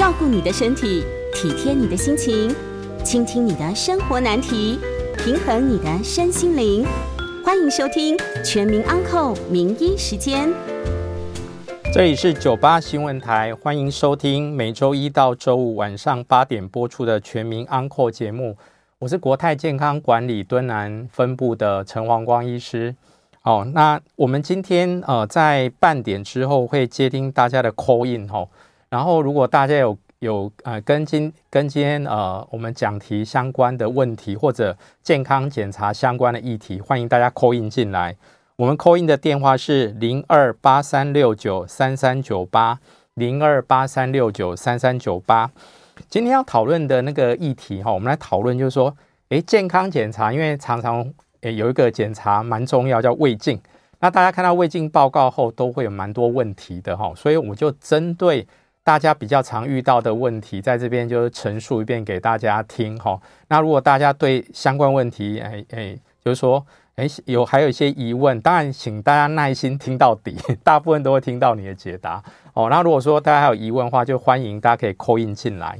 照顾你的身体，体贴你的心情，倾听你的生活难题，平衡你的身心灵。欢迎收听《全民安扣名医时间》。这里是九八新闻台，欢迎收听每周一到周五晚上八点播出的《全民安扣》节目。我是国泰健康管理敦南分部的陈黄光医师。哦，那我们今天呃在半点之后会接听大家的 call in 哦，然后如果大家有有呃跟今跟今天呃我们讲题相关的问题或者健康检查相关的议题，欢迎大家 call in 进来。我们 call in 的电话是零二八三六九三三九八零二八三六九三三九八。今天要讨论的那个议题哈，我们来讨论就是说，诶，健康检查，因为常常。诶，有一个检查蛮重要，叫胃镜。那大家看到胃镜报告后，都会有蛮多问题的哈，所以我就针对大家比较常遇到的问题，在这边就是陈述一遍给大家听哈。那如果大家对相关问题，诶诶，就是说，诶有还有一些疑问，当然请大家耐心听到底，大部分都会听到你的解答哦。那如果说大家还有疑问的话，就欢迎大家可以 call in 进来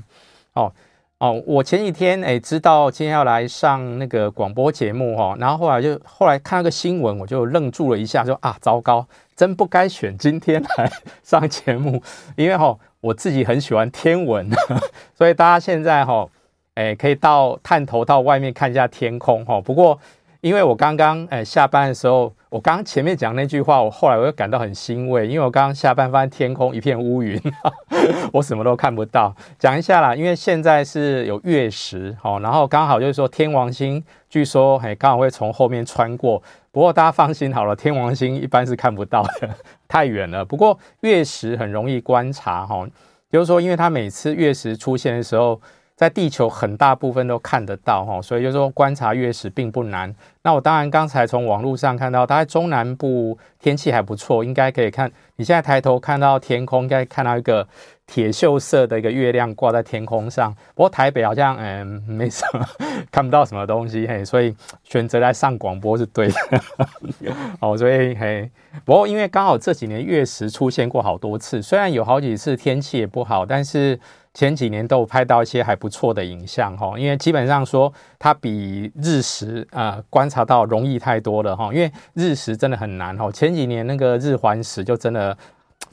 哦。哦，我前几天诶知道今天要来上那个广播节目哈，然后后来就后来看那个新闻，我就愣住了一下，说啊，糟糕，真不该选今天来上节目，因为哈我自己很喜欢天文，所以大家现在哈诶可以到探头到外面看一下天空哈。不过因为我刚刚诶下班的时候。我刚刚前面讲那句话，我后来我又感到很欣慰，因为我刚刚下班发现天空一片乌云，我什么都看不到。讲一下啦，因为现在是有月食，好，然后刚好就是说天王星，据说嘿刚好会从后面穿过。不过大家放心好了，天王星一般是看不到的，太远了。不过月食很容易观察，哈，就是说因为它每次月食出现的时候。在地球很大部分都看得到哈，所以就说观察月食并不难。那我当然刚才从网络上看到，大概中南部天气还不错，应该可以看。你现在抬头看到天空，应该看到一个铁锈色的一个月亮挂在天空上。不过台北好像嗯没什么，看不到什么东西嘿，所以选择来上广播是对的。哦，所以嘿，不过因为刚好这几年月食出现过好多次，虽然有好几次天气也不好，但是。前几年都有拍到一些还不错的影像哈，因为基本上说它比日食啊观察到容易太多了哈，因为日食真的很难哈。前几年那个日环食就真的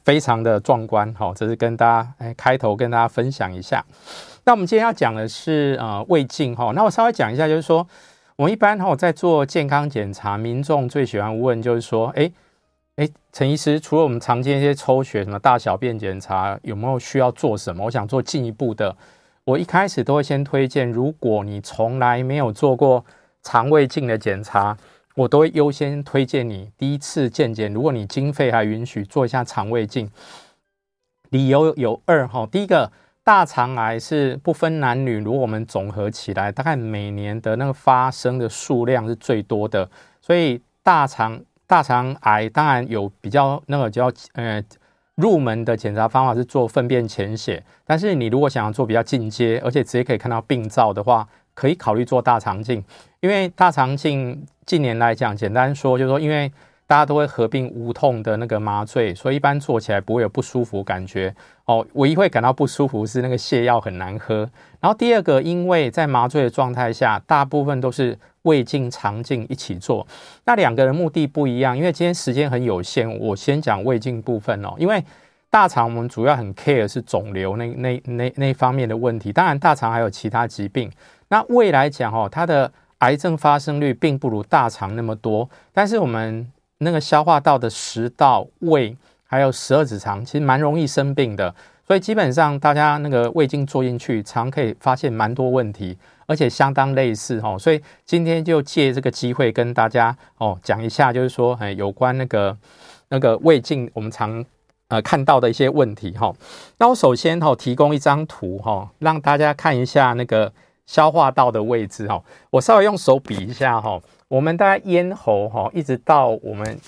非常的壮观哈，这是跟大家哎开头跟大家分享一下。那我们今天要讲的是呃胃镜哈，那我稍微讲一下，就是说我们一般哈在做健康检查，民众最喜欢问就是说哎。哎，陈医师，除了我们常见一些抽血、什么大小便检查，有没有需要做什么？我想做进一步的。我一开始都会先推荐，如果你从来没有做过肠胃镜的检查，我都会优先推荐你第一次健检。如果你经费还允许，做一下肠胃镜。理由有二哈，第一个，大肠癌是不分男女，如果我们总合起来，大概每年的那个发生的数量是最多的，所以大肠。大肠癌当然有比较那个叫呃入门的检查方法是做粪便潜血，但是你如果想要做比较进阶，而且直接可以看到病灶的话，可以考虑做大肠镜。因为大肠镜近年来讲，简单说就是说，因为大家都会合并无痛的那个麻醉，所以一般做起来不会有不舒服感觉哦。唯一会感到不舒服是那个泻药很难喝。然后第二个，因为在麻醉的状态下，大部分都是。胃镜、肠镜一起做，那两个人目的不一样。因为今天时间很有限，我先讲胃镜部分哦。因为大肠我们主要很 care 是肿瘤那那那那方面的问题，当然大肠还有其他疾病。那胃来讲哦，它的癌症发生率并不如大肠那么多，但是我们那个消化道的食道、胃还有十二指肠，其实蛮容易生病的。所以基本上大家那个胃镜做进去，常可以发现蛮多问题。而且相当类似哈，所以今天就借这个机会跟大家哦讲一下，就是说哎有关那个那个胃镜我们常呃看到的一些问题哈。那我首先哈提供一张图哈，让大家看一下那个消化道的位置哈。我稍微用手比一下哈，我们大概咽喉哈一直到我们。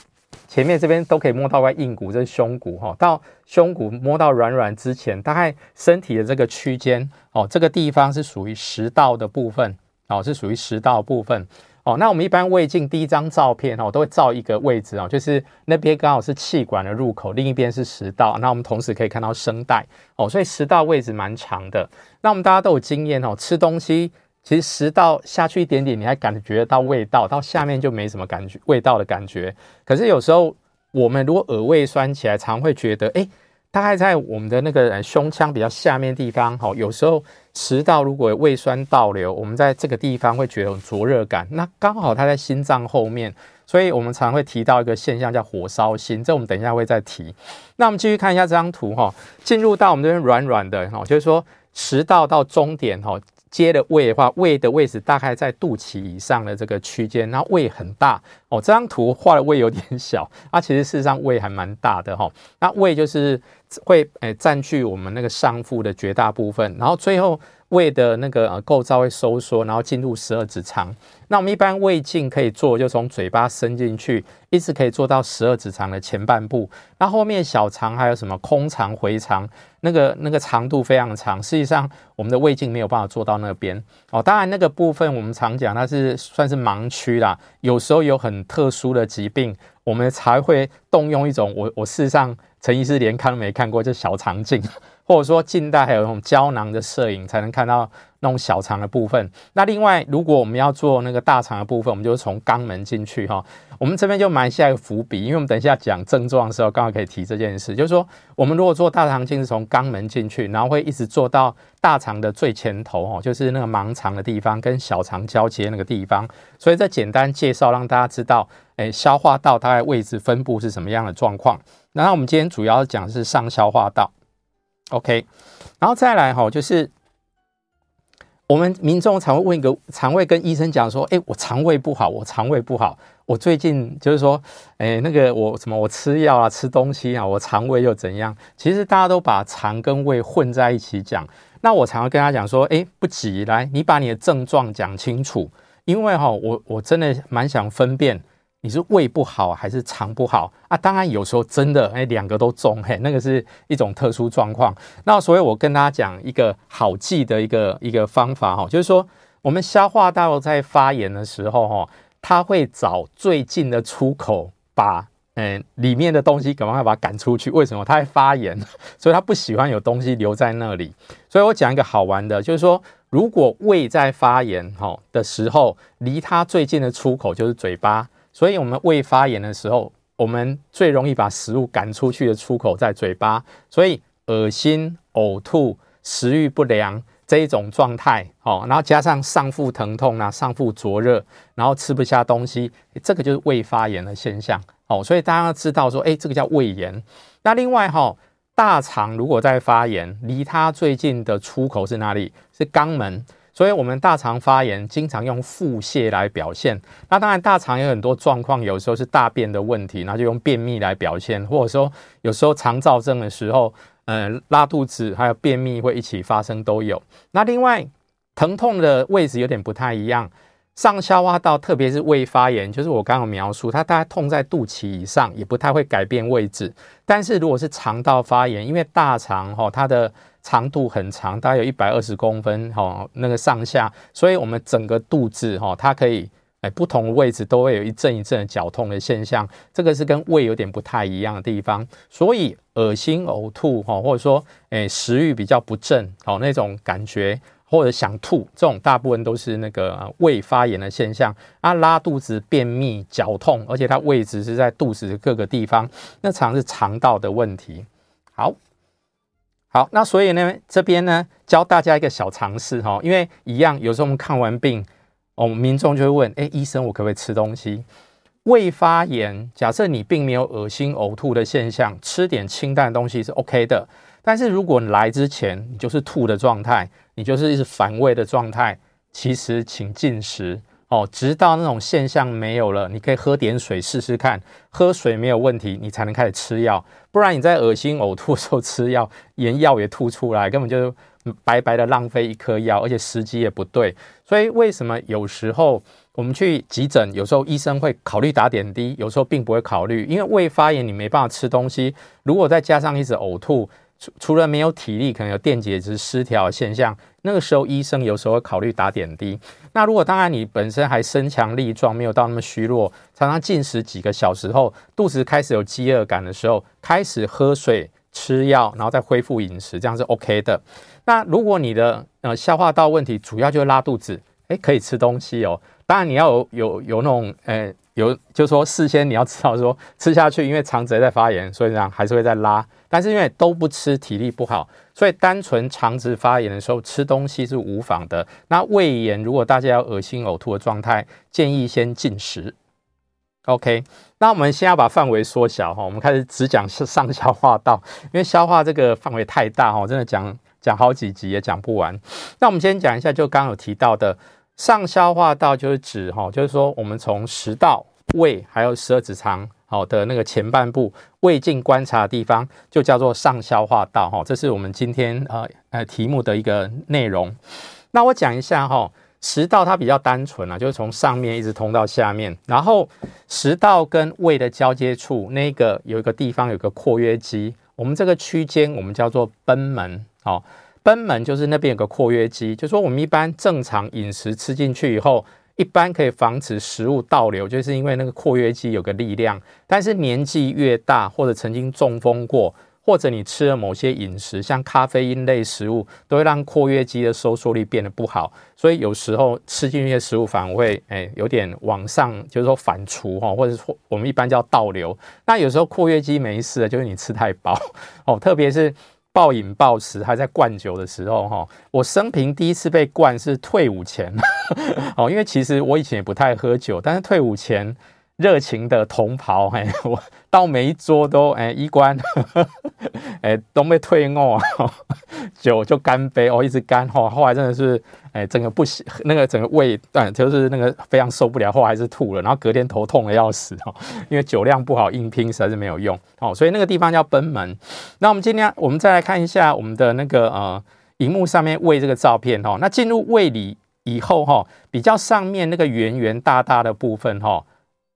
前面这边都可以摸到外硬骨，这是胸骨哈。到胸骨摸到软软之前，大概身体的这个区间哦，这个地方是属于食道的部分哦，是属于食道部分哦，那我们一般胃镜第一张照片哦，都会照一个位置哦，就是那边刚好是气管的入口，另一边是食道。那我们同时可以看到声带哦，所以食道位置蛮长的。那我们大家都有经验哦，吃东西其实食道下去一点点，你还感觉到味道，到下面就没什么感觉味道的感觉。可是有时候我们如果耳胃酸起来，常会觉得哎。大概在我们的那个胸腔比较下面地方，哈，有时候食道如果胃酸倒流，我们在这个地方会觉得有灼热感。那刚好它在心脏后面，所以我们常会提到一个现象叫火烧心，这我们等一下会再提。那我们继续看一下这张图，哈，进入到我们这边软软的，哈，就是说食道到终点，哈。接的胃的话，胃的位置大概在肚脐以上的这个区间，那胃很大哦。这张图画的胃有点小，啊，其实事实上胃还蛮大的哈、哦。那胃就是会诶占据我们那个上腹的绝大部分，然后最后。胃的那个呃构造会收缩，然后进入十二指肠。那我们一般胃镜可以做，就从嘴巴伸进去，一直可以做到十二指肠的前半部。那后面小肠还有什么空肠、回肠，那个那个长度非常长。实际上，我们的胃镜没有办法做到那边哦。当然，那个部分我们常讲，它是算是盲区啦。有时候有很特殊的疾病，我们才会动用一种我我事实上陈医师连看都没看过，就小肠镜。或者说近代还有那种胶囊的摄影才能看到那种小肠的部分。那另外，如果我们要做那个大肠的部分，我们就从肛门进去哈。我们这边就埋下一个伏笔，因为我们等一下讲症状的时候，刚好可以提这件事。就是说，我们如果做大肠镜是从肛门进去，然后会一直做到大肠的最前头哈，就是那个盲肠的地方跟小肠交接那个地方。所以这简单介绍让大家知道，诶，消化道大概位置分布是什么样的状况。那我们今天主要讲的是上消化道。OK，然后再来哈，就是我们民众常会问一个肠胃，跟医生讲说，哎，我肠胃不好，我肠胃不好，我最近就是说，哎，那个我什么，我吃药啊，吃东西啊，我肠胃又怎样？其实大家都把肠跟胃混在一起讲。那我常会跟他讲说，哎，不急，来，你把你的症状讲清楚，因为哈，我我真的蛮想分辨。你是胃不好还是肠不好啊？当然有时候真的哎，两个都中嘿，那个是一种特殊状况。那所以我跟大家讲一个好记的一个一个方法哈，就是说我们消化道在发炎的时候哈，它会找最近的出口，把嗯里面的东西赶快把它赶出去。为什么？它会发炎，所以它不喜欢有东西留在那里。所以我讲一个好玩的，就是说如果胃在发炎哈的时候，离它最近的出口就是嘴巴。所以，我们胃发炎的时候，我们最容易把食物赶出去的出口在嘴巴。所以，恶心、呕吐、食欲不良这一种状态，哦，然后加上上腹疼痛啊、上腹灼热，然后吃不下东西，这个就是胃发炎的现象。哦，所以大家要知道说，哎，这个叫胃炎。那另外哈，大肠如果在发炎，离它最近的出口是哪里？是肛门。所以，我们大肠发炎经常用腹泻来表现。那当然，大肠有很多状况，有时候是大便的问题，那就用便秘来表现；或者说，有时候肠燥症的时候，呃，拉肚子还有便秘会一起发生都有。那另外，疼痛的位置有点不太一样。上消化道，特别是胃发炎，就是我刚刚描述，它大概痛在肚脐以上，也不太会改变位置。但是如果是肠道发炎，因为大肠哈，它的长度很长，大概有一百二十公分哈，那个上下，所以我们整个肚子哈，它可以哎不同的位置都会有一阵一阵的绞痛的现象，这个是跟胃有点不太一样的地方。所以恶心呕吐哈，或者说哎食欲比较不振好那种感觉。或者想吐，这种大部分都是那个胃发炎的现象啊，拉肚子、便秘、绞痛，而且它位置是在肚子的各个地方，那常是肠道的问题。好，好，那所以呢，这边呢教大家一个小常识哈，因为一样，有时候我们看完病，我们民众就会问，哎，医生，我可不可以吃东西？胃发炎，假设你并没有恶心呕吐的现象，吃点清淡的东西是 OK 的。但是如果你来之前你就是吐的状态，你就是一直反胃的状态，其实请进食哦，直到那种现象没有了，你可以喝点水试试看，喝水没有问题，你才能开始吃药，不然你在恶心呕吐的时候吃药，连药也吐出来，根本就白白的浪费一颗药，而且时机也不对。所以为什么有时候我们去急诊，有时候医生会考虑打点滴，有时候并不会考虑，因为胃发炎你没办法吃东西，如果再加上一直呕吐。除除了没有体力，可能有电解质失调的现象。那个时候，医生有时候会考虑打点滴。那如果当然你本身还身强力壮，没有到那么虚弱，常常进食几个小时后，肚子开始有饥饿感的时候，开始喝水、吃药，然后再恢复饮食，这样是 OK 的。那如果你的呃消化道问题主要就是拉肚子，诶，可以吃东西哦。当然你要有有有那种呃。有，就是说事先你要知道说吃下去，因为肠子在发炎，所以这样还是会再拉。但是因为都不吃，体力不好，所以单纯肠子发炎的时候吃东西是无妨的。那胃炎如果大家要恶心呕吐的状态，建议先禁食。OK，那我们先要把范围缩小哈，我们开始只讲是上消化道，因为消化这个范围太大哈，真的讲讲好几集也讲不完。那我们先讲一下，就刚刚有提到的。上消化道就是指哈，就是说我们从食道、胃还有十二指肠好的那个前半部胃镜观察的地方，就叫做上消化道哈。这是我们今天呃呃题目的一个内容。那我讲一下哈，食道它比较单纯啊，就是从上面一直通到下面，然后食道跟胃的交接处那个有一个地方有个括约肌，我们这个区间我们叫做贲门哦。贲门就是那边有个括约肌，就是说我们一般正常饮食吃进去以后，一般可以防止食物倒流，就是因为那个括约肌有个力量。但是年纪越大，或者曾经中风过，或者你吃了某些饮食，像咖啡因类食物，都会让括约肌的收缩力变得不好。所以有时候吃进去的食物反而会诶有点往上，就是说反刍哈，或者说我们一般叫倒流。那有时候括约肌没事的，就是你吃太饱哦，特别是。暴饮暴食还在灌酒的时候，哈，我生平第一次被灌是退伍前，哦，因为其实我以前也不太喝酒，但是退伍前热情的同袍，嘿，我到每一桌都，哎，医官，哎，都被退我，酒就干杯，哦，一直干，哈，后来真的是。哎，整个不行，那个整个胃，嗯，就是那个非常受不了，后来还是吐了，然后隔天头痛的要死哈，因为酒量不好，硬拼实在是没有用哦，所以那个地方叫賁门。那我们今天我们再来看一下我们的那个呃，荧幕上面胃这个照片哈，那进入胃里以后哈，比较上面那个圆圆大大的部分哈。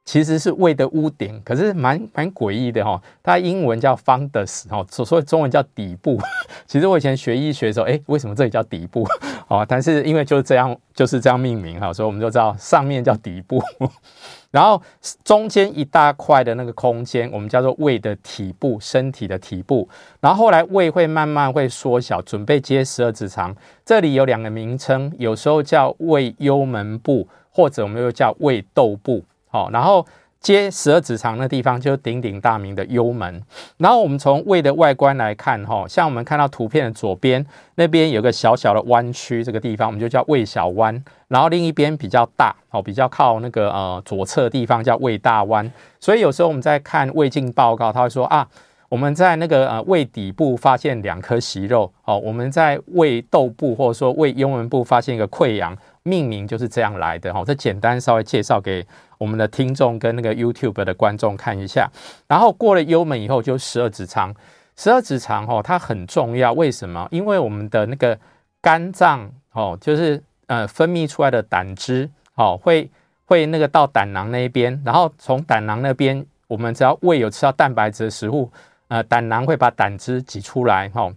其实是胃的屋顶，可是蛮蛮诡异的哈。它英文叫 fundus 哈，所以中文叫底部。其实我以前学医学的时候，哎，为什么这里叫底部？哦，但是因为就是这样，就是这样命名哈，所以我们就知道上面叫底部，然后中间一大块的那个空间，我们叫做胃的体部，身体的体部。然后后来胃会慢慢会缩小，准备接十二指肠。这里有两个名称，有时候叫胃幽门部，或者我们又叫胃窦部。好，然后接十二指肠的地方就是鼎鼎大名的幽门。然后我们从胃的外观来看，哈，像我们看到图片的左边那边有个小小的弯曲，这个地方我们就叫胃小弯。然后另一边比较大，哦，比较靠那个呃左侧地方叫胃大弯。所以有时候我们在看胃镜报告，他会说啊，我们在那个呃胃底部发现两颗息肉，哦，我们在胃窦部或者说胃幽门部发现一个溃疡。命名就是这样来的哈，这简单稍微介绍给我们的听众跟那个 YouTube 的观众看一下。然后过了幽门以后就十二指肠，十二指肠哈它很重要，为什么？因为我们的那个肝脏哦，就是呃分泌出来的胆汁哦，会会那个到胆囊那边，然后从胆囊那边，我们只要胃有吃到蛋白质的食物，呃胆囊会把胆汁挤出来哈。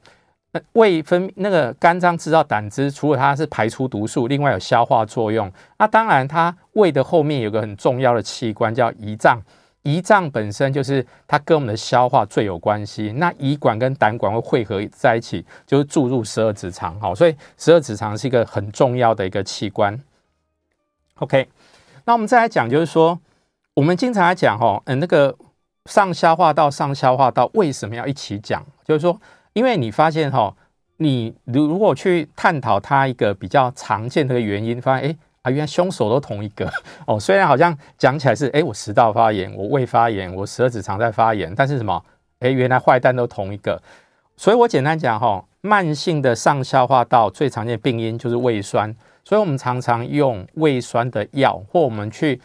胃分那个肝脏制造胆汁，除了它是排出毒素，另外有消化作用。那当然，它胃的后面有个很重要的器官叫胰脏，胰脏本身就是它跟我们的消化最有关系。那胰管跟胆管会汇合在一起，就是注入十二指肠。好，所以十二指肠是一个很重要的一个器官。OK，那我们再来讲，就是说我们经常来讲哈，嗯，那个上消化道、上消化道为什么要一起讲？就是说。因为你发现哈，你如如果去探讨它一个比较常见的原因，发现哎啊，原来凶手都同一个 哦。虽然好像讲起来是哎，我食道发炎，我胃发炎，我十二指肠在发炎，但是什么？哎，原来坏蛋都同一个。所以我简单讲哈，慢性的上消化道最常见的病因就是胃酸，所以我们常常用胃酸的药，或我们去。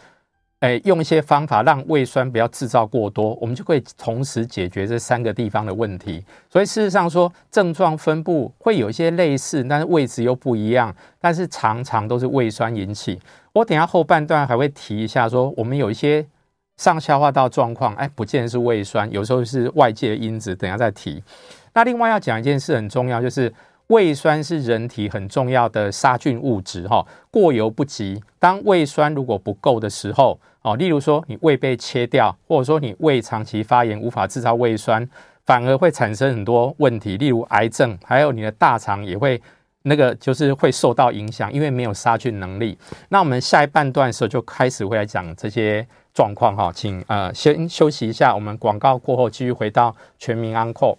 哎，用一些方法让胃酸不要制造过多，我们就可以同时解决这三个地方的问题。所以事实上说，症状分布会有一些类似，但是位置又不一样，但是常常都是胃酸引起。我等下后半段还会提一下，说我们有一些上消化道状况，哎，不见得是胃酸，有时候是外界因子，等下再提。那另外要讲一件事很重要，就是胃酸是人体很重要的杀菌物质哈，过犹不及。当胃酸如果不够的时候，哦，例如说你胃被切掉，或者说你胃长期发炎无法制造胃酸，反而会产生很多问题，例如癌症，还有你的大肠也会那个就是会受到影响，因为没有杀菌能力。那我们下一半段的时候就开始会来讲这些状况哈，请呃先休息一下，我们广告过后继续回到全民安扣。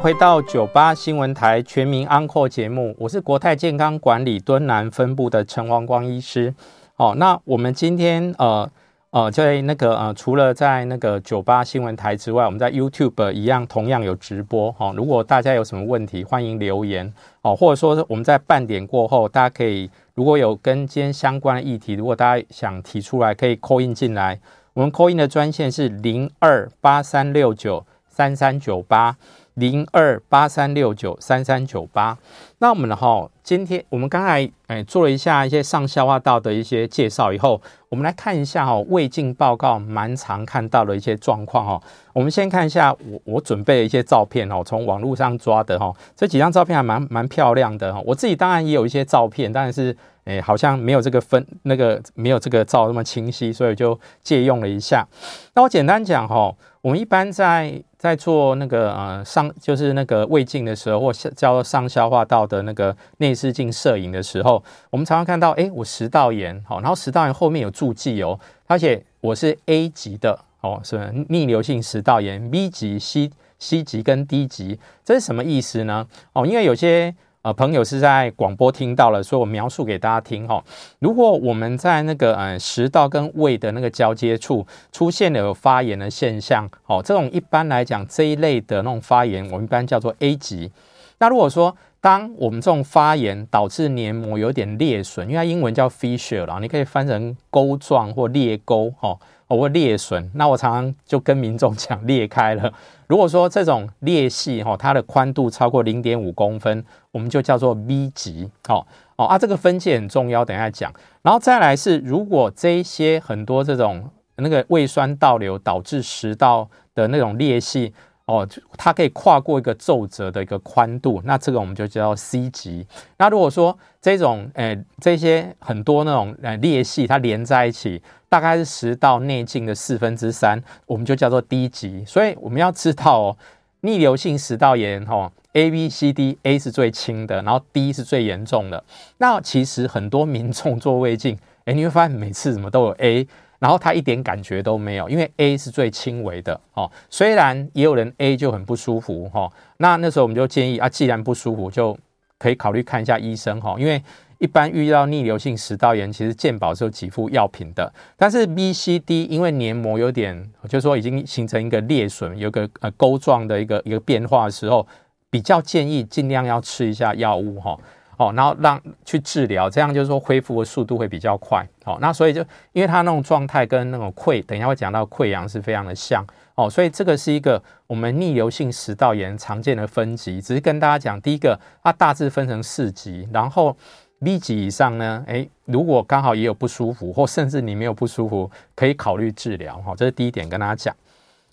回到九八新闻台全民安扣节目，我是国泰健康管理敦南分部的陈王光医师。哦，那我们今天呃呃在那个呃除了在那个九八新闻台之外，我们在 YouTube 一样同样有直播。哦，如果大家有什么问题，欢迎留言。哦，或者说我们在半点过后，大家可以如果有跟今天相关的议题，如果大家想提出来，可以 call in 进来。我们 call in 的专线是零二八三六九三三九八。零二八三六九三三九八，那我们呢？哈，今天我们刚才哎做了一下一些上消化道的一些介绍以后，我们来看一下哈胃镜报告蛮常看到的一些状况哈。我们先看一下我我准备的一些照片哦，从网络上抓的哈，这几张照片还蛮蛮漂亮的哈。我自己当然也有一些照片，但是哎好像没有这个分那个没有这个照那么清晰，所以就借用了一下。那我简单讲哈，我们一般在在做那个呃上就是那个胃镜的时候，或叫上消化道的那个内视镜摄影的时候，我们常常看到，哎，我食道炎，好，然后食道炎后面有注记哦，而且我是 A 级的哦，是逆流性食道炎，B 级、C C 级跟 D 级，这是什么意思呢？哦，因为有些。呃，朋友是在广播听到了，所以我描述给大家听哈。如果我们在那个呃食道跟胃的那个交接处出现了有发炎的现象，哦，这种一般来讲这一类的那种发炎，我们一般叫做 A 级。那如果说当我们这种发炎导致黏膜有点裂损，因为它英文叫 fissure 啦，你可以翻成沟状或裂沟哦。或裂损，那我常常就跟民众讲裂开了。如果说这种裂隙哈，它的宽度超过零点五公分，我们就叫做 V 级。哦哦啊，这个分界很重要，等一下讲。然后再来是，如果这一些很多这种那个胃酸倒流导致食道的那种裂隙。哦，它可以跨过一个皱褶的一个宽度，那这个我们就叫 C 级。那如果说这种，诶，这些很多那种呃裂隙，它连在一起，大概是食道内径的四分之三，我们就叫做 D 级。所以我们要知道哦，逆流性食道炎，哈，A、B、C、D，A 是最轻的，然后 D 是最严重的。那其实很多民众做胃镜，诶，你会发现每次怎么都有 A。然后他一点感觉都没有，因为 A 是最轻微的哦。虽然也有人 A 就很不舒服哈，那那时候我们就建议啊，既然不舒服，就可以考虑看一下医生哈。因为一般遇到逆流性食道炎，其实健保是有给付药品的。但是 B、C、D 因为黏膜有点，就是说已经形成一个裂损，有个呃沟状的一个一个变化的时候，比较建议尽量要吃一下药物哈。哦，然后让去治疗，这样就是说恢复的速度会比较快。好，那所以就因为它那种状态跟那种溃，等一下会讲到溃疡是非常的像。哦，所以这个是一个我们逆流性食道炎常见的分级，只是跟大家讲，第一个它大致分成四级，然后 B 级以上呢，诶，如果刚好也有不舒服，或甚至你没有不舒服，可以考虑治疗。哈，这是第一点跟大家讲。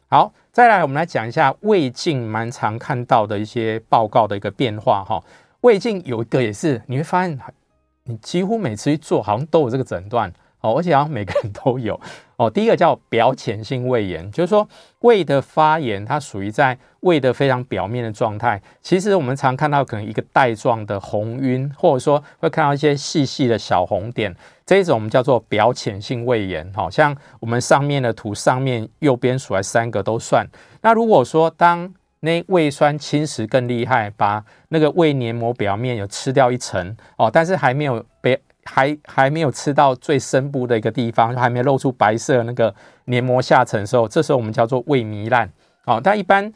好，再来我们来讲一下胃镜蛮常看到的一些报告的一个变化。哈。胃镜有一个也是，你会发现，你几乎每次一做，好像都有这个诊断哦，而且好像每个人都有哦。第一个叫表浅性胃炎，就是说胃的发炎，它属于在胃的非常表面的状态。其实我们常看到可能一个带状的红晕，或者说会看到一些细细的小红点，这一种我们叫做表浅性胃炎。好像我们上面的图上面右边数来三个都算。那如果说当那胃酸侵蚀更厉害，把那个胃黏膜表面有吃掉一层哦，但是还没有被还还没有吃到最深部的一个地方，还没露出白色那个黏膜下层的时候，这时候我们叫做胃糜烂哦。但一般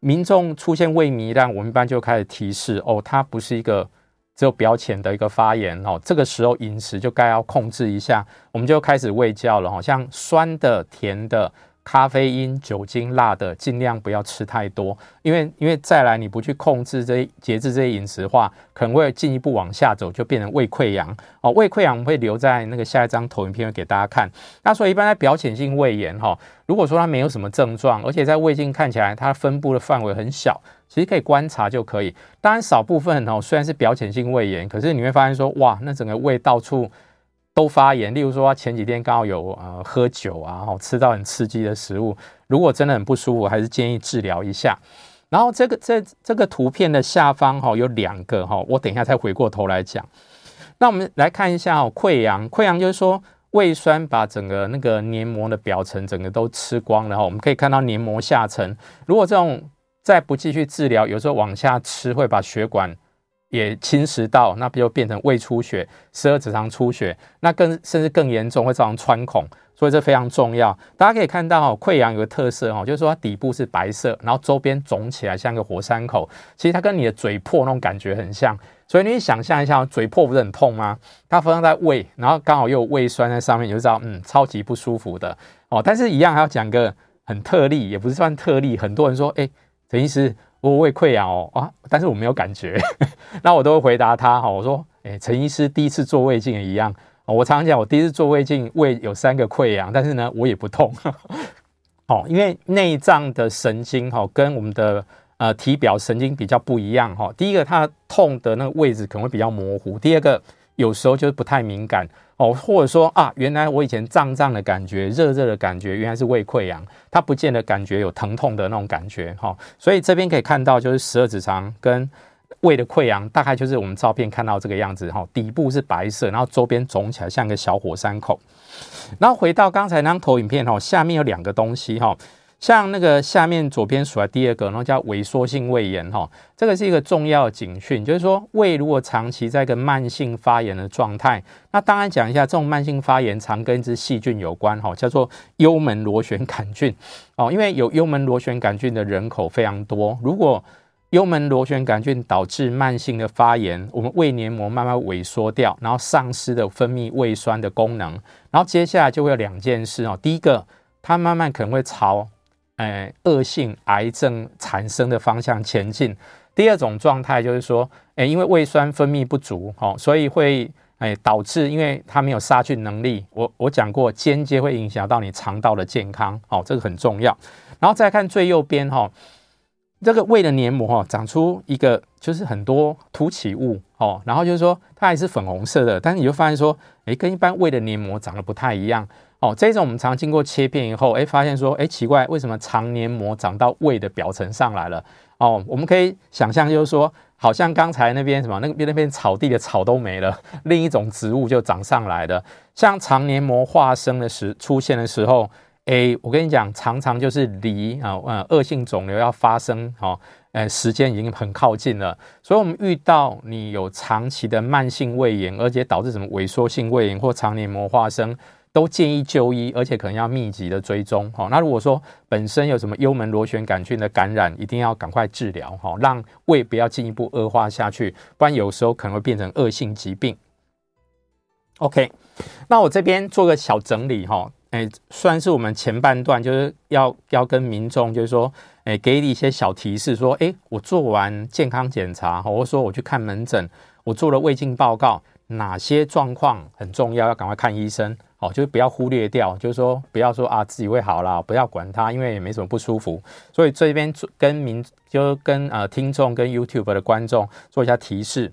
民众出现胃糜烂，我们一般就开始提示哦，它不是一个只有表浅的一个发炎哦，这个时候饮食就该要控制一下，我们就开始卫教了，好像酸的、甜的。咖啡因、酒精、辣的，尽量不要吃太多，因为因为再来你不去控制这些节制这些饮食的话，可能会进一步往下走，就变成胃溃疡哦。胃溃疡会留在那个下一张投影片给大家看。那所以一般在表浅性胃炎哈，如果说它没有什么症状，而且在胃镜看起来它分布的范围很小，其实可以观察就可以。当然少部分哦，虽然是表浅性胃炎，可是你会发现说，哇，那整个胃到处都发炎。例如说前几天刚好有呃喝酒啊，吃到很刺激的食物，如果真的很不舒服，还是建议治疗一下。然后这个这这个图片的下方哈有两个哈，我等一下再回过头来讲。那我们来看一下哦，溃疡，溃疡就是说。胃酸把整个那个黏膜的表层整个都吃光了哈，我们可以看到黏膜下层。如果这种再不继续治疗，有时候往下吃会把血管也侵蚀到，那不就变成胃出血、十二指肠出血，那更甚至更严重会造成穿孔，所以这非常重要。大家可以看到溃疡有个特色哈，就是说它底部是白色，然后周边肿起来像个火山口，其实它跟你的嘴破那种感觉很像。所以你想象一下，嘴破不是很痛吗？它发生在胃，然后刚好又有胃酸在上面，你就知道，嗯，超级不舒服的哦。但是，一样还要讲个很特例，也不是算特例。很多人说，哎、欸，陈医师，我胃溃疡哦啊，但是我没有感觉。那我都会回答他，哈，我说，哎、陈医师第一次做胃镜也一样。我常常讲，我第一次做胃镜，胃有三个溃疡，但是呢，我也不痛。哦，因为内脏的神经，哈，跟我们的。呃，体表神经比较不一样哈。第一个，它痛的那个位置可能会比较模糊；第二个，有时候就是不太敏感哦，或者说啊，原来我以前胀胀的感觉、热热的感觉，原来是胃溃疡，它不见得感觉有疼痛的那种感觉哈。所以这边可以看到，就是十二指肠跟胃的溃疡，大概就是我们照片看到这个样子哈。底部是白色，然后周边肿起来像个小火山口。然后回到刚才那张投影片哈，下面有两个东西哈。像那个下面左边数来第二个，然后叫萎缩性胃炎哈，这个是一个重要警讯，就是说胃如果长期在一个慢性发炎的状态，那当然讲一下，这种慢性发炎常跟一支细菌有关哈，叫做幽门螺旋杆菌哦，因为有幽门螺旋杆菌的人口非常多，如果幽门螺旋杆菌导致慢性的发炎，我们胃黏膜慢慢萎缩掉，然后丧失的分泌胃酸的功能，然后接下来就会有两件事哦，第一个，它慢慢可能会朝诶，恶性癌症产生的方向前进。第二种状态就是说，哎，因为胃酸分泌不足，哦，所以会诶导致，因为它没有杀菌能力。我我讲过，间接会影响到你肠道的健康，哦，这个很重要。然后再看最右边，哈，这个胃的黏膜，哈，长出一个就是很多凸起物，哦，然后就是说它还是粉红色的，但是你就发现说，诶，跟一般胃的黏膜长得不太一样。哦，这种我们常经过切片以后，哎，发现说，哎，奇怪，为什么肠黏膜长到胃的表层上来了？哦，我们可以想象，就是说，好像刚才那边什么，那边那边草地的草都没了，另一种植物就长上来了。像肠黏膜化生的时出现的时候，哎，我跟你讲，常常就是离啊呃恶性肿瘤要发生，哦，呃，时间已经很靠近了。所以，我们遇到你有长期的慢性胃炎，而且导致什么萎缩性胃炎或肠黏膜化生。都建议就医，而且可能要密集的追踪。好，那如果说本身有什么幽门螺旋杆菌的感染，一定要赶快治疗，哈，让胃不要进一步恶化下去，不然有时候可能会变成恶性疾病。OK，那我这边做个小整理，哈，哎，算是我们前半段就是要要跟民众就是说，哎，给你一些小提示，说，哎，我做完健康检查，或者说我去看门诊，我做了胃镜报告，哪些状况很重要，要赶快看医生。哦，就是不要忽略掉，就是说不要说啊自己会好啦，不要管它，因为也没什么不舒服。所以这边跟民就跟呃听众跟 YouTube 的观众做一下提示：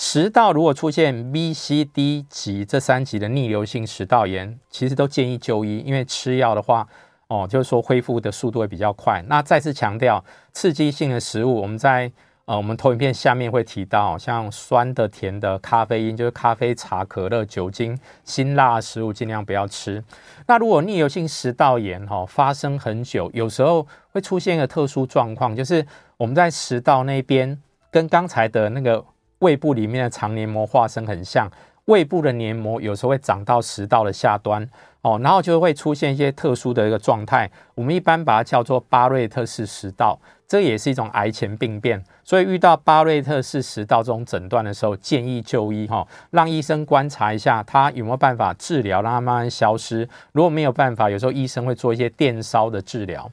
食道如果出现 B、C、D 级这三级的逆流性食道炎，其实都建议就医，因为吃药的话，哦，就是说恢复的速度会比较快。那再次强调，刺激性的食物，我们在。呃，我们投影片下面会提到，像酸的、甜的、咖啡因，就是咖啡、茶、可乐、酒精、辛辣食物，尽量不要吃。那如果逆流性食道炎哈发生很久，有时候会出现一个特殊状况，就是我们在食道那边跟刚才的那个胃部里面的肠黏膜化生很像，胃部的黏膜有时候会长到食道的下端哦，然后就会出现一些特殊的一个状态，我们一般把它叫做巴瑞特氏食道。这也是一种癌前病变，所以遇到巴瑞特氏食道这种诊断的时候，建议就医哈，让医生观察一下他有没有办法治疗，让它慢慢消失。如果没有办法，有时候医生会做一些电烧的治疗。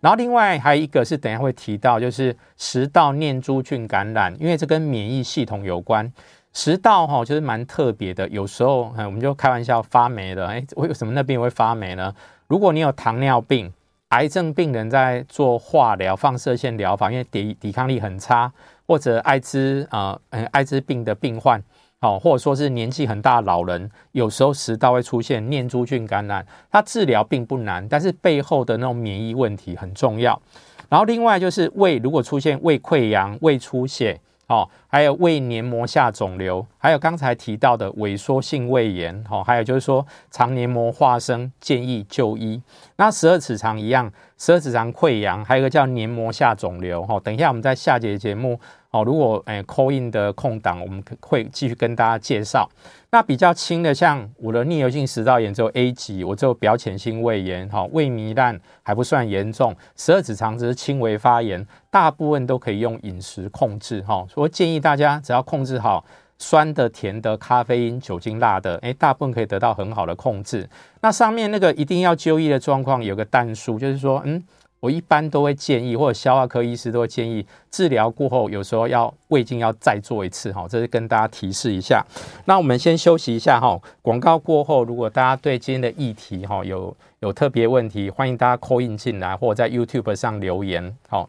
然后另外还有一个是等下会提到，就是食道念珠菌感染，因为这跟免疫系统有关。食道哈就是蛮特别的，有时候我们就开玩笑发霉了，哎，为什么那边会发霉呢？如果你有糖尿病。癌症病人在做化疗、放射线疗法，因为抵抵抗力很差，或者艾滋啊，呃，艾滋病的病患，哦，或者说是年纪很大的老人，有时候食道会出现念珠菌感染，它治疗并不难，但是背后的那种免疫问题很重要。然后另外就是胃如果出现胃溃疡、胃出血。哦，还有胃黏膜下肿瘤，还有刚才提到的萎缩性胃炎，哦，还有就是说肠黏膜化生，建议就医。那十二指肠一样，十二指肠溃疡，还有一个叫黏膜下肿瘤，哈，等一下我们在下节节目。哦，如果诶 call in 的空档，我们会继续跟大家介绍。那比较轻的，像我的逆流性食道炎只有 A 级，我只有表浅性胃炎，哈，胃糜烂还不算严重，十二指肠只是轻微发炎，大部分都可以用饮食控制，哈。所以建议大家只要控制好酸的、甜的、咖啡因、酒精、辣的，诶，大部分可以得到很好的控制。那上面那个一定要就医的状况，有个但书，就是说，嗯。我一般都会建议，或者消化科医师都会建议，治疗过后有时候要胃镜要再做一次哈，这是跟大家提示一下。那我们先休息一下哈，广告过后，如果大家对今天的议题哈有有特别问题，欢迎大家 call in 进来，或者在 YouTube 上留言好。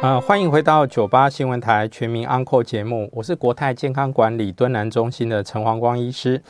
呃，欢迎回到九八新闻台全民安扣节目，我是国泰健康管理敦南中心的陈黄光医师。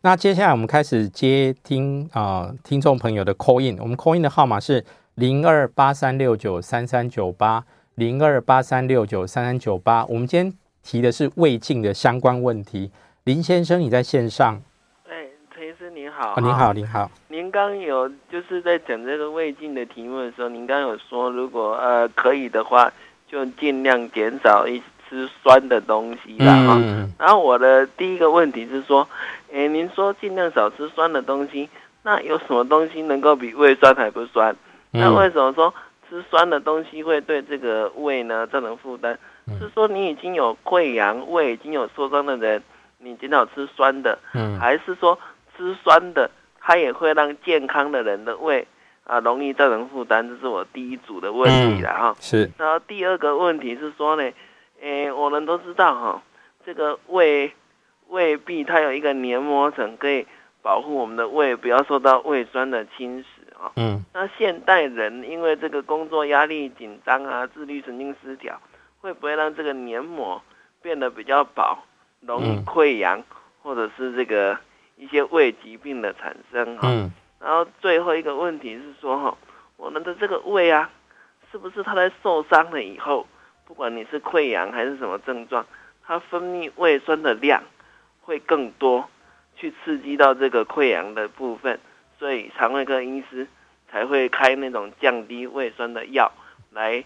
那接下来我们开始接听啊、呃、听众朋友的 call in，我们 call in 的号码是零二八三六九三三九八零二八三六九三三九八。我们今天提的是胃镜的相关问题，林先生你在线上。哎，陈医师您好、哦，您好，您好。您刚有就是在讲这个胃镜的题目的时候，您刚有说，如果呃可以的话，就尽量减少一吃酸的东西啦哈、嗯。然后我的第一个问题是说，诶，您说尽量少吃酸的东西，那有什么东西能够比胃酸还不酸？那为什么说吃酸的东西会对这个胃呢造成负担？是说你已经有溃疡、胃已经有受伤的人，你减少吃酸的，还是说？吃酸的，它也会让健康的人的胃啊容易造成负担，这是我第一组的问题了哈、嗯。是。然后第二个问题是说呢，诶、欸，我们都知道哈，这个胃胃壁它有一个黏膜层，可以保护我们的胃不要受到胃酸的侵蚀啊。嗯。那现代人因为这个工作压力紧张啊，自律神经失调，会不会让这个黏膜变得比较薄，容易溃疡、嗯，或者是这个？一些胃疾病的产生哈、嗯，然后最后一个问题是说哈，我们的这个胃啊，是不是它在受伤了以后，不管你是溃疡还是什么症状，它分泌胃酸的量会更多，去刺激到这个溃疡的部分，所以肠胃科医师才会开那种降低胃酸的药，来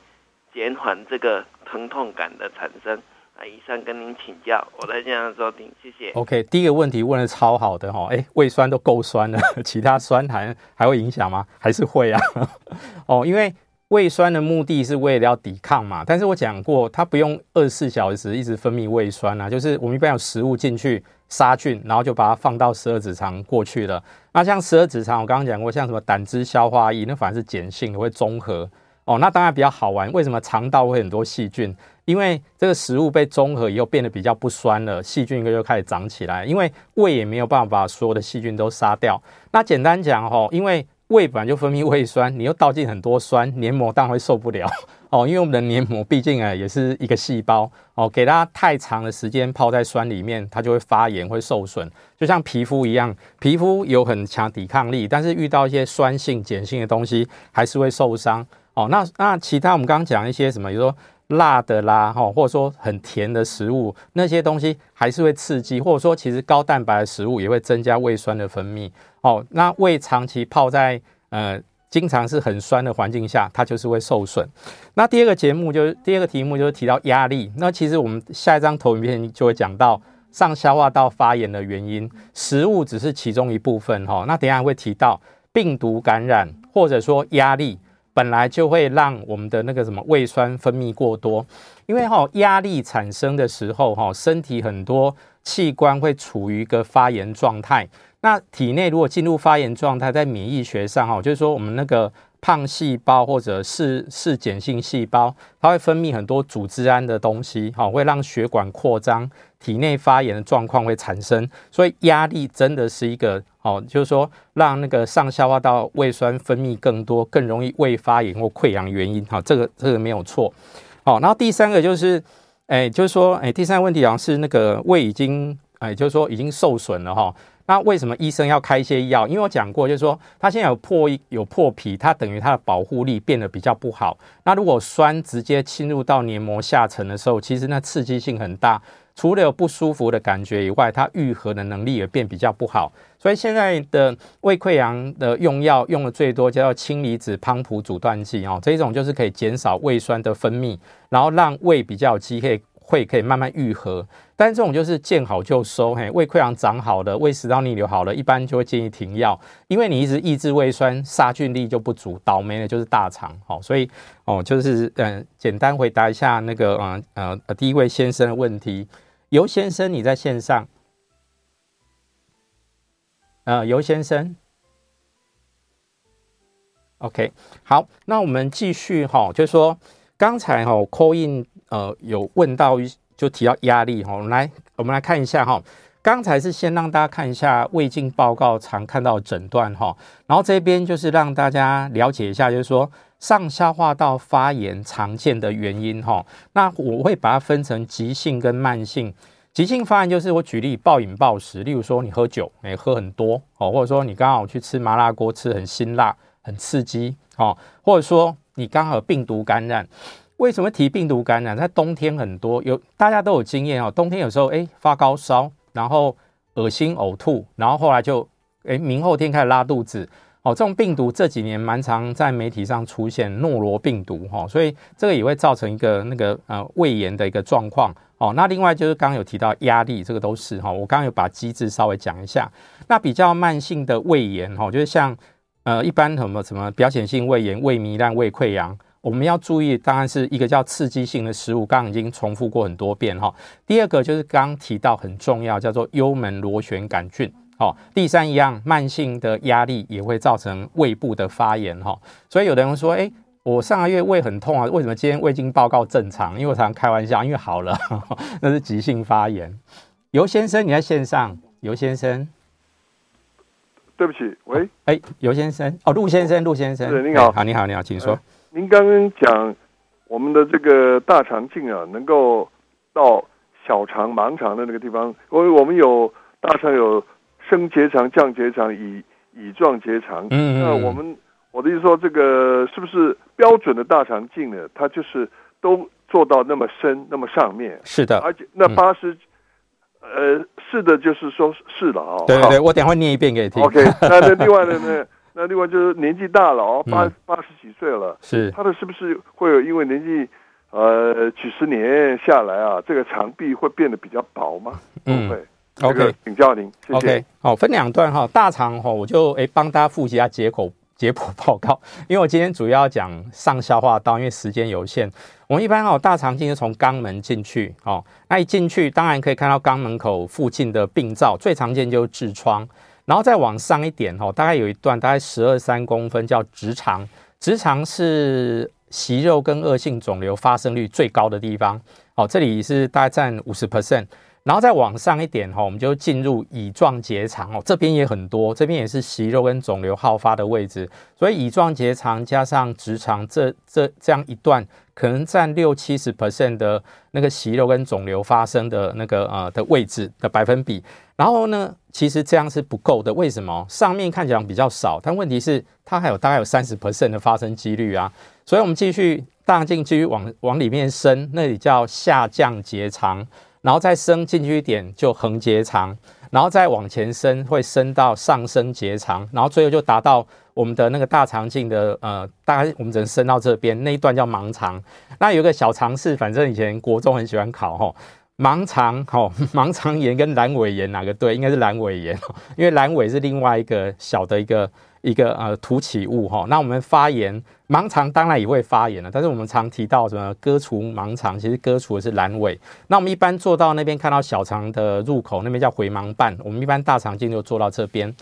减缓这个疼痛感的产生。以上跟您请教，我在这样收听，谢谢。OK，第一个问题问得超好的哈，哎，胃酸都够酸了，其他酸还还会影响吗？还是会啊？哦，因为胃酸的目的是为了要抵抗嘛，但是我讲过，它不用二十四小时一直分泌胃酸啊，就是我们一般有食物进去杀菌，然后就把它放到十二指肠过去了。那像十二指肠，我刚刚讲过，像什么胆汁消化液，那反而是碱性，会中和。哦，那当然比较好玩。为什么肠道会很多细菌？因为这个食物被中和以后变得比较不酸了，细菌就开始长起来。因为胃也没有办法把所有的细菌都杀掉。那简单讲哈，因为胃本来就分泌胃酸，你又倒进很多酸，黏膜当然会受不了哦。因为我们的黏膜毕竟啊也是一个细胞哦，给它太长的时间泡在酸里面，它就会发炎会受损。就像皮肤一样，皮肤有很强抵抗力，但是遇到一些酸性、碱性的东西，还是会受伤。哦，那那其他我们刚刚讲一些什么，比如说辣的啦，哈，或者说很甜的食物，那些东西还是会刺激，或者说其实高蛋白的食物也会增加胃酸的分泌。哦，那胃长期泡在呃经常是很酸的环境下，它就是会受损。那第二个节目就是第二个题目就是提到压力。那其实我们下一张投影片就会讲到上消化道发炎的原因，食物只是其中一部分哈。那等下会提到病毒感染，或者说压力。本来就会让我们的那个什么胃酸分泌过多，因为哈压力产生的时候哈，身体很多器官会处于一个发炎状态。那体内如果进入发炎状态，在免疫学上哈，就是说我们那个胖细胞或者是嗜碱性细胞，它会分泌很多组织胺的东西，哈，会让血管扩张，体内发炎的状况会产生。所以压力真的是一个哦，就是说让那个上消化道胃酸分泌更多，更容易胃发炎或溃疡原因，哈，这个这个没有错。好，然后第三个就是，哎，就是说，哎，第三个问题好像是那个胃已经，哎，就是说已经受损了哈。那为什么医生要开一些药？因为我讲过，就是说他现在有破有破皮，它等于它的保护力变得比较不好。那如果酸直接侵入到黏膜下层的时候，其实那刺激性很大，除了有不舒服的感觉以外，它愈合的能力也变比较不好。所以现在的胃溃疡的用药用的最多，叫做氢离子泵浦阻断剂哦，这种就是可以减少胃酸的分泌，然后让胃比较有机会。会可以慢慢愈合，但这种就是见好就收，嘿，胃溃疡长好了，胃食道逆流好了，一般就会建议停药，因为你一直抑制胃酸，杀菌力就不足，倒霉的就是大肠，好，所以哦，就是嗯，简单回答一下那个嗯呃呃第一位先生的问题，尤先生你在线上，呃，尤先生，OK，好，那我们继续哈，就是说刚才哈 call in。呃，有问到就提到压力哈，我们来我们来看一下哈。刚才是先让大家看一下胃镜报告常看到的诊断哈，然后这边就是让大家了解一下，就是说上消化道发炎常见的原因哈。那我会把它分成急性跟慢性。急性发炎就是我举例暴饮暴食，例如说你喝酒，哎，喝很多哦，或者说你刚好去吃麻辣锅，吃很辛辣、很刺激哦，或者说你刚好有病毒感染。为什么提病毒感染？在冬天很多有大家都有经验哦。冬天有时候哎发高烧，然后恶心呕吐，然后后来就哎明后天开始拉肚子哦。这种病毒这几年蛮常在媒体上出现诺罗病毒哈，所以这个也会造成一个那个呃胃炎的一个状况哦。那另外就是刚刚有提到压力，这个都是哈。我刚刚有把机制稍微讲一下。那比较慢性的胃炎哈，就是像呃一般什么什么表现性胃炎、胃糜烂、胃溃疡。我们要注意，当然是一个叫刺激性的食物，刚刚已经重复过很多遍哈。第二个就是刚刚提到很重要，叫做幽门螺旋杆菌。哦，第三一样，慢性的压力也会造成胃部的发炎哈。所以有的人说，哎，我上个月胃很痛啊，为什么今天胃镜报告正常？因为我常常开玩笑，因为好了，那是急性发炎。尤先生，你在线上？尤先生，对不起，喂，哎，尤先生，哦，陆先生，陆先生，对，你好，好，你好，你好，请说。您刚刚讲我们的这个大肠镜啊，能够到小肠、盲肠的那个地方，因为我们有大肠有升结肠、降结肠、乙乙状结肠。嗯，那我们我的意思说，这个是不是标准的大肠镜呢？它就是都做到那么深、那么上面。是的，而且那八十、嗯，呃，是的，就是说是了啊、哦。对对对，我等会念一遍给你听。OK，那那另外的呢？那另外就是年纪大了哦，八八十几岁了，是他的是不是会有因为年纪呃几十年下来啊，这个肠壁会变得比较薄吗？嗯，会。OK，请教您。谢谢。OK，好，分两段哈，大肠哈，我就诶帮大家复习一下解剖 解剖报告，因为我今天主要讲上消化道，因为时间有限，我们一般哦大肠镜是从肛门进去哦，那一进去当然可以看到肛门口附近的病灶，最常见就是痔疮。然后再往上一点哦，大概有一段大概十二三公分叫直肠，直肠是息肉跟恶性肿瘤发生率最高的地方哦，这里是大概占五十 percent。然后再往上一点哈，我们就进入乙状结肠哦，这边也很多，这边也是息肉跟肿瘤好发的位置，所以乙状结肠加上直肠这这这样一段，可能占六七十 percent 的那个息肉跟肿瘤发生的那个呃的位置的百分比。然后呢，其实这样是不够的，为什么？上面看起来比较少，但问题是它还有大概有三十 percent 的发生几率啊，所以我们继续大肠镜继续往往里面伸，那里叫下降结肠。然后再伸进去一点，就横结肠，然后再往前伸，会伸到上升结肠，然后最后就达到我们的那个大肠镜的呃，大概我们只能伸到这边那一段叫盲肠。那有个小常识，反正以前国中很喜欢考吼，盲肠吼，盲肠炎跟阑尾炎哪个对？应该是阑尾炎，因为阑尾是另外一个小的一个。一个呃凸起物哈，那我们发炎盲肠当然也会发炎了，但是我们常提到什么割除盲肠，其实割除的是阑尾。那我们一般做到那边看到小肠的入口那边叫回盲瓣，我们一般大肠镜就做到这边。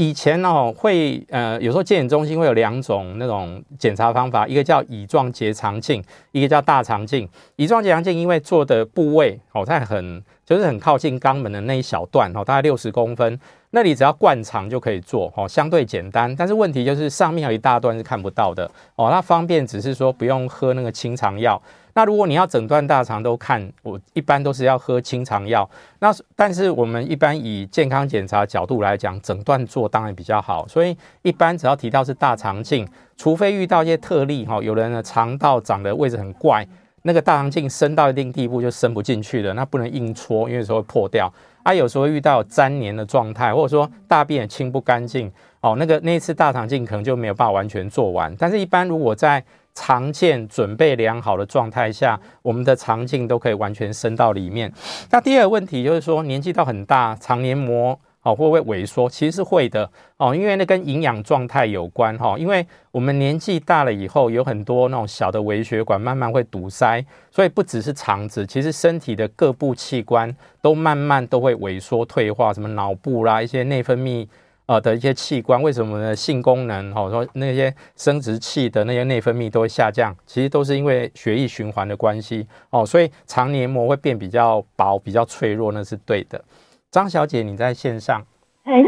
以前哦会呃有时候健检中心会有两种那种检查方法，一个叫乙状结肠镜，一个叫大肠镜。乙状结肠镜因为做的部位哦它很就是很靠近肛门的那一小段哦，大概六十公分。那里只要灌肠就可以做哦，相对简单。但是问题就是上面有一大段是看不到的哦。那方便只是说不用喝那个清肠药。那如果你要整段大肠都看，我一般都是要喝清肠药。那但是我们一般以健康检查角度来讲，整段做当然比较好。所以一般只要提到是大肠镜，除非遇到一些特例哈，有人的肠道长的位置很怪，那个大肠镜伸到一定地步就伸不进去了，那不能硬戳，因为有时候会破掉。啊，有时候遇到粘连的状态，或者说大便也清不干净哦，那个那次大肠镜可能就没有办法完全做完。但是，一般如果在常见准备良好的状态下，我们的肠镜都可以完全伸到里面。那第二个问题就是说，年纪到很大，肠黏膜。哦，会不会萎缩？其实是会的哦，因为那跟营养状态有关哈。因为我们年纪大了以后，有很多那种小的微血管慢慢会堵塞，所以不只是肠子，其实身体的各部器官都慢慢都会萎缩退化，什么脑部啦，一些内分泌呃的一些器官，为什么呢？性功能哦，说那些生殖器的那些内分泌都会下降，其实都是因为血液循环的关系哦，所以肠黏膜会变比较薄、比较脆弱，那是对的。张小姐，你在线上。哎，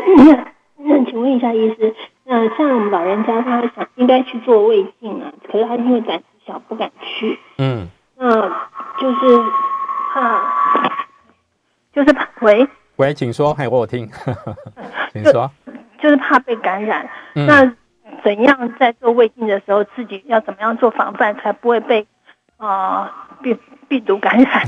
那请问一下医师，那像我们老人家，他想应该去做胃镜啊，可是他因为胆子小，不敢去。嗯。那就是怕，就是怕。喂。喂，请说，嘿，我有听。请说。就，就是怕被感染。嗯。那怎样在做胃镜的时候，自己要怎么样做防范，才不会被啊、呃、病病毒感染？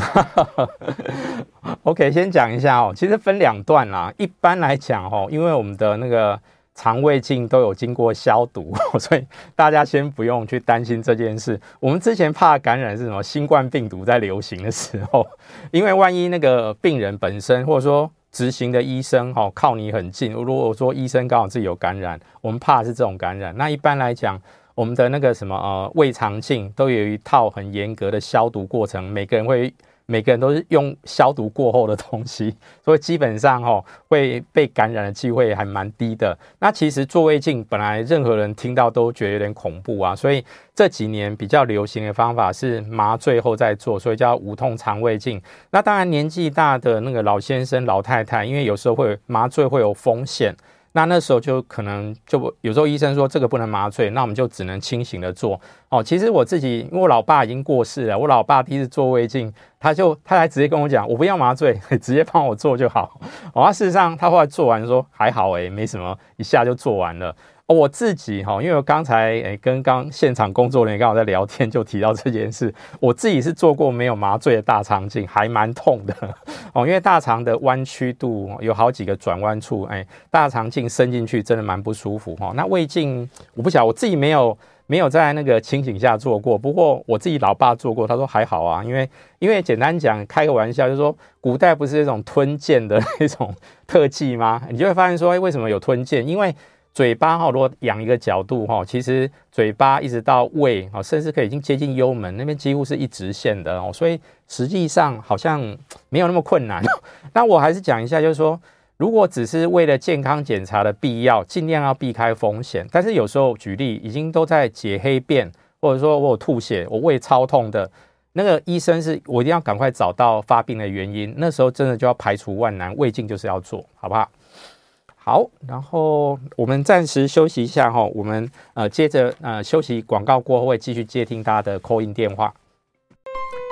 OK，先讲一下哦，其实分两段啦。一般来讲哦，因为我们的那个肠胃镜都有经过消毒，所以大家先不用去担心这件事。我们之前怕感染是什么？新冠病毒在流行的时候，因为万一那个病人本身或者说执行的医生哦靠你很近，如果说医生刚好自己有感染，我们怕是这种感染。那一般来讲，我们的那个什么呃胃肠镜都有一套很严格的消毒过程，每个人会。每个人都是用消毒过后的东西，所以基本上哈会被感染的机会还蛮低的。那其实做胃镜本来任何人听到都觉得有点恐怖啊，所以这几年比较流行的方法是麻醉后再做，所以叫无痛肠胃镜。那当然年纪大的那个老先生、老太太，因为有时候会麻醉会有风险。那那时候就可能就有时候医生说这个不能麻醉，那我们就只能清醒的做哦。其实我自己，因为我老爸已经过世了，我老爸第一次做胃镜，他就他还直接跟我讲，我不要麻醉，直接帮我做就好。哦，事实上他后来做完说还好诶，没什么，一下就做完了。我自己哈，因为我刚才诶跟刚现场工作人员刚好在聊天，就提到这件事。我自己是做过没有麻醉的大肠镜，还蛮痛的哦，因为大肠的弯曲度有好几个转弯处，哎，大肠镜伸进去真的蛮不舒服哈。那胃镜我不晓得，我自己没有没有在那个清醒下做过，不过我自己老爸做过，他说还好啊，因为因为简单讲，开个玩笑，就是说古代不是那种吞剑的那种特技吗？你就会发现说，哎，为什么有吞剑？因为嘴巴哈，如果仰一个角度哈，其实嘴巴一直到胃啊，甚至可以已经接近幽门那边，几乎是一直线的哦。所以实际上好像没有那么困难。那我还是讲一下，就是说，如果只是为了健康检查的必要，尽量要避开风险。但是有时候举例，已经都在解黑便，或者说我有吐血，我胃超痛的，那个医生是我一定要赶快找到发病的原因。那时候真的就要排除万难，胃镜就是要做，好不好？好，然后我们暂时休息一下哈，我们呃接着呃休息广告过后会继续接听大家的 call in 电话。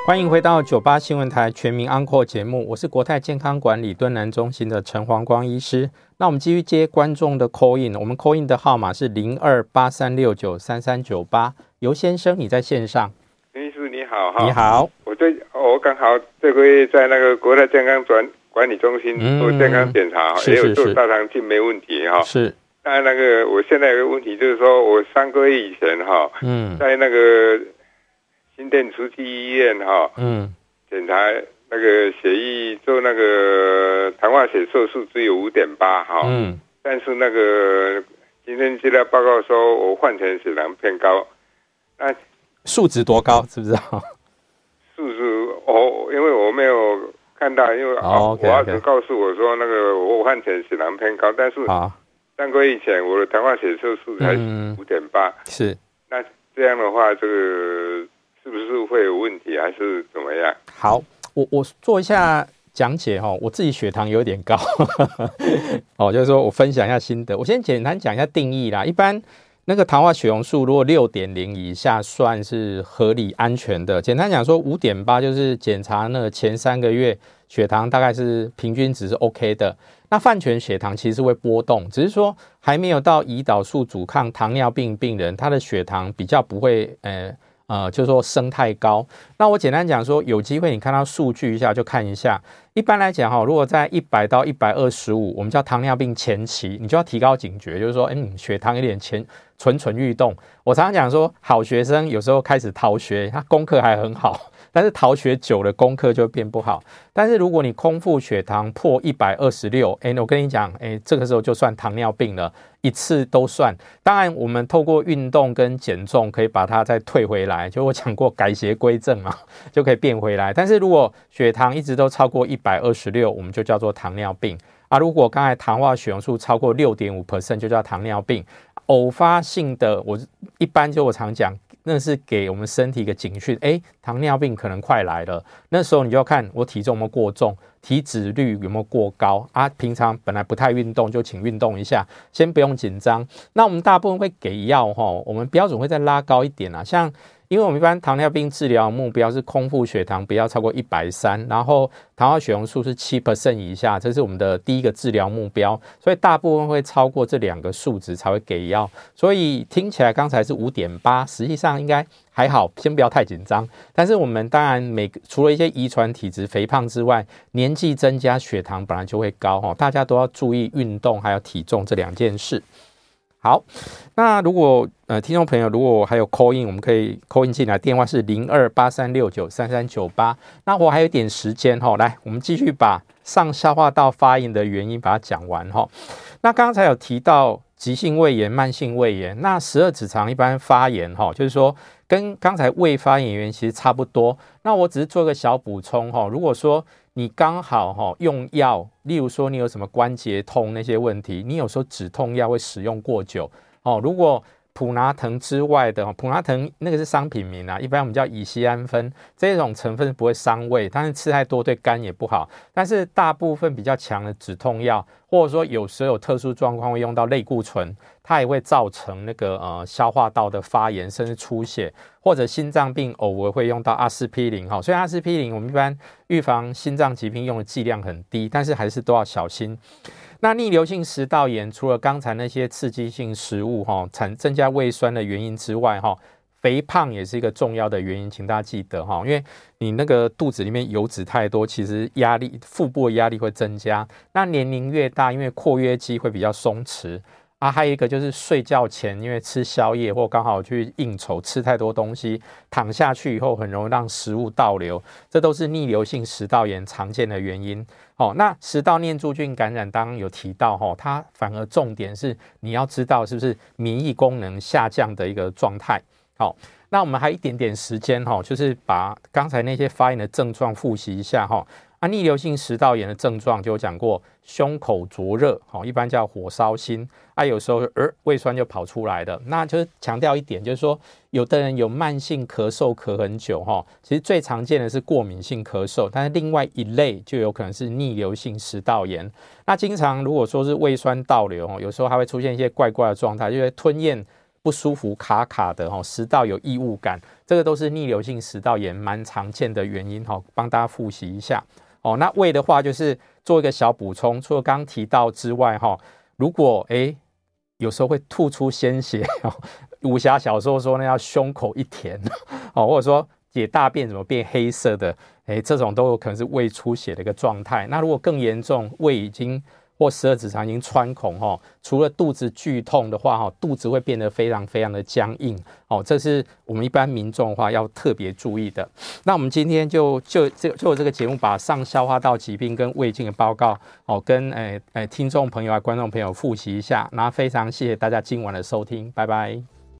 欢迎回到九八新闻台全民安扣节目，我是国泰健康管理敦南中心的陈黄光医师。那我们继续接观众的 call in，我们 call in 的号码是零二八三六九三三九八。尤先生，你在线上？陈医师你好哈，你好，我对我刚好这个月在那个国泰健康转。管理中心做健康检查，嗯、也有做大肠镜没问题哈。是，但那个我现在有个问题，就是说我三个月以前哈，嗯，在那个新店慈济医院哈，嗯，检查那个血液做那个糖化血色素只有五点八哈，嗯，但是那个今天资料报告说我换成血糖偏高，那数值多高知不知道？数值哦，因为我没有。看到，因为啊，我儿子告诉我说，那个我换成血糖偏高，但是三个月以前我的糖化血色素才五点八，是，那这样的话，这个是不是会有问题，还是怎么样？好，我我做一下讲解哈，我自己血糖有点高，哦，就是说我分享一下心得。我先简单讲一下定义啦。一般那个糖化血红素如果六点零以下算是合理安全的。简单讲说五点八就是检查那前三个月血糖大概是平均值是 OK 的。那饭前血糖其实会波动，只是说还没有到胰岛素阻抗糖尿病病人，他的血糖比较不会呃。呃，就是说升太高。那我简单讲说，有机会你看到数据一下就看一下。一般来讲哈，如果在一百到一百二十五，我们叫糖尿病前期，你就要提高警觉，就是说，嗯，血糖有点前蠢蠢欲动。我常常讲说，好学生有时候开始逃学，他功课还很好。但是逃学久了，功课就变不好。但是如果你空腹血糖破一百二十六，哎，我跟你讲，哎，这个时候就算糖尿病了，一次都算。当然，我们透过运动跟减重可以把它再退回来。就我讲过，改邪归正嘛，就可以变回来。但是如果血糖一直都超过一百二十六，我们就叫做糖尿病啊。如果刚才糖化血红素超过六点五 percent，就叫糖尿病。偶发性的，我一般就我常讲。那是给我们身体一个警讯，哎，糖尿病可能快来了。那时候你就要看我体重有没有过重，体脂率有没有过高啊。平常本来不太运动，就请运动一下，先不用紧张。那我们大部分会给药哈，我们标准会再拉高一点啊，像。因为我们一般糖尿病治疗目标是空腹血糖不要超过一百三，然后糖化血红素是七 percent 以下，这是我们的第一个治疗目标。所以大部分会超过这两个数值才会给药。所以听起来刚才是五点八，实际上应该还好，先不要太紧张。但是我们当然每除了一些遗传体质肥胖之外，年纪增加血糖本来就会高哈，大家都要注意运动还有体重这两件事。好，那如果呃听众朋友如果还有 call in，我们可以 call in 进来，电话是零二八三六九三三九八。那我还有点时间哈，来我们继续把上消化道发炎的原因把它讲完哈。那刚才有提到急性胃炎、慢性胃炎，那十二指肠一般发炎哈，就是说跟刚才胃发炎原因其实差不多。那我只是做个小补充哈，如果说。你刚好哈用药，例如说你有什么关节痛那些问题，你有时候止痛药会使用过久哦。如果普拿藤之外的，普拿藤那个是商品名啊，一般我们叫乙酰胺酚，这种成分不会伤胃，但是吃太多对肝也不好。但是大部分比较强的止痛药，或者说有时候有特殊状况会用到类固醇，它也会造成那个呃消化道的发炎，甚至出血，或者心脏病偶尔会用到阿司匹林哈。所以阿司匹林我们一般预防心脏疾病用的剂量很低，但是还是都要小心。那逆流性食道炎除了刚才那些刺激性食物哈产增加胃酸的原因之外哈，肥胖也是一个重要的原因，请大家记得哈，因为你那个肚子里面油脂太多，其实压力腹部的压力会增加。那年龄越大，因为括约肌会比较松弛。啊，还有一个就是睡觉前，因为吃宵夜或刚好去应酬，吃太多东西，躺下去以后很容易让食物倒流，这都是逆流性食道炎常见的原因。哦，那食道念珠菌感染，当有提到哈，它反而重点是你要知道是不是免疫功能下降的一个状态。好，那我们还一点点时间哈，就是把刚才那些发炎的症状复习一下哈。啊，逆流性食道炎的症状就有讲过，胸口灼热，好，一般叫火烧心。啊，有时候呃胃酸就跑出来的，那就是强调一点，就是说有的人有慢性咳嗽咳很久哈，其实最常见的是过敏性咳嗽，但是另外一类就有可能是逆流性食道炎。那经常如果说是胃酸倒流哦，有时候还会出现一些怪怪的状态，就是吞咽不舒服、卡卡的哈，食道有异物感，这个都是逆流性食道炎蛮常见的原因哈，帮大家复习一下。哦，那胃的话就是做一个小补充，除了刚提到之外，哈，如果诶有时候会吐出鲜血，武侠小说说那要胸口一甜，哦，或者说解大便怎么变黑色的，诶，这种都有可能是胃出血的一个状态。那如果更严重，胃已经或十二指肠已经穿孔哈，除了肚子剧痛的话哈，肚子会变得非常非常的僵硬哦，这是我们一般民众的话要特别注意的。那我们今天就就这就这个节目，把上消化道疾病跟胃镜的报告哦，跟诶诶听众朋友啊观众朋友复习一下，那非常谢谢大家今晚的收听，拜拜。